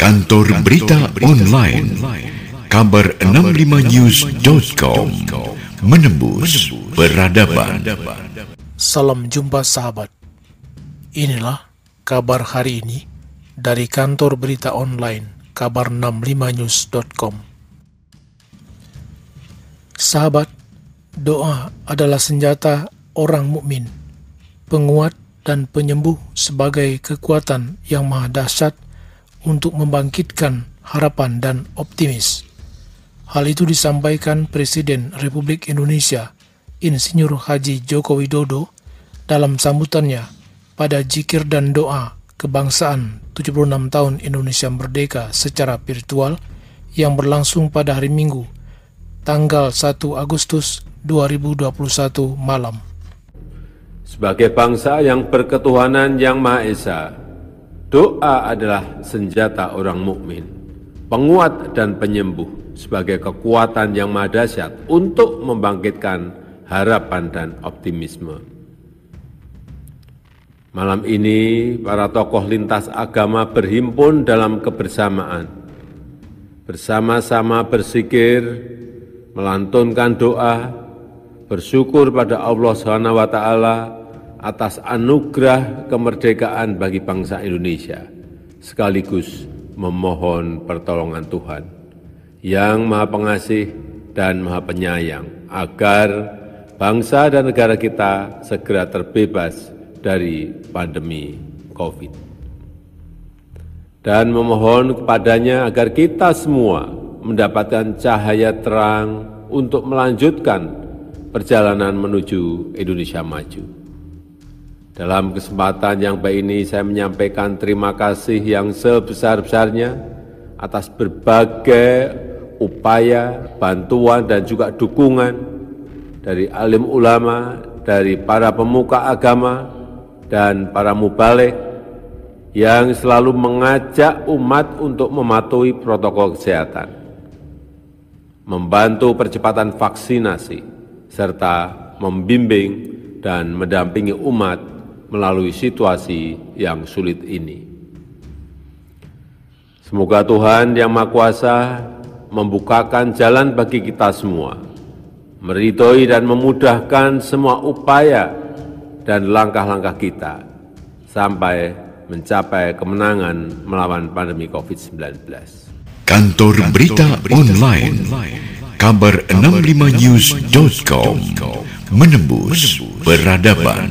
Kantor Berita Online Kabar 65news.com Menembus Peradaban Salam jumpa sahabat. Inilah kabar hari ini dari kantor berita online kabar65news.com. Sahabat, doa adalah senjata orang mukmin, penguat dan penyembuh sebagai kekuatan yang maha dahsyat untuk membangkitkan harapan dan optimis. Hal itu disampaikan Presiden Republik Indonesia Insinyur Haji Joko Widodo dalam sambutannya pada jikir dan doa kebangsaan 76 tahun Indonesia Merdeka secara virtual yang berlangsung pada hari Minggu, tanggal 1 Agustus 2021 malam. Sebagai bangsa yang berketuhanan yang Maha Esa, doa adalah senjata orang mukmin, penguat dan penyembuh sebagai kekuatan yang maha dahsyat untuk membangkitkan harapan dan optimisme. Malam ini para tokoh lintas agama berhimpun dalam kebersamaan, bersama-sama bersikir, melantunkan doa, bersyukur pada Allah SWT atas anugerah kemerdekaan bagi bangsa Indonesia, sekaligus memohon pertolongan Tuhan yang Maha Pengasih dan Maha Penyayang agar bangsa dan negara kita segera terbebas dari pandemi COVID. Dan memohon kepadanya agar kita semua mendapatkan cahaya terang untuk melanjutkan perjalanan menuju Indonesia maju. Dalam kesempatan yang baik ini saya menyampaikan terima kasih yang sebesar-besarnya atas berbagai upaya, bantuan, dan juga dukungan dari alim ulama, dari para pemuka agama, dan para mubalik yang selalu mengajak umat untuk mematuhi protokol kesehatan, membantu percepatan vaksinasi, serta membimbing dan mendampingi umat melalui situasi yang sulit ini. Semoga Tuhan Yang Maha Kuasa membukakan jalan bagi kita semua meridhoi dan memudahkan semua upaya dan langkah-langkah kita sampai mencapai kemenangan melawan pandemi COVID-19. Kantor Berita Online Kabar 65news.com Menembus Peradaban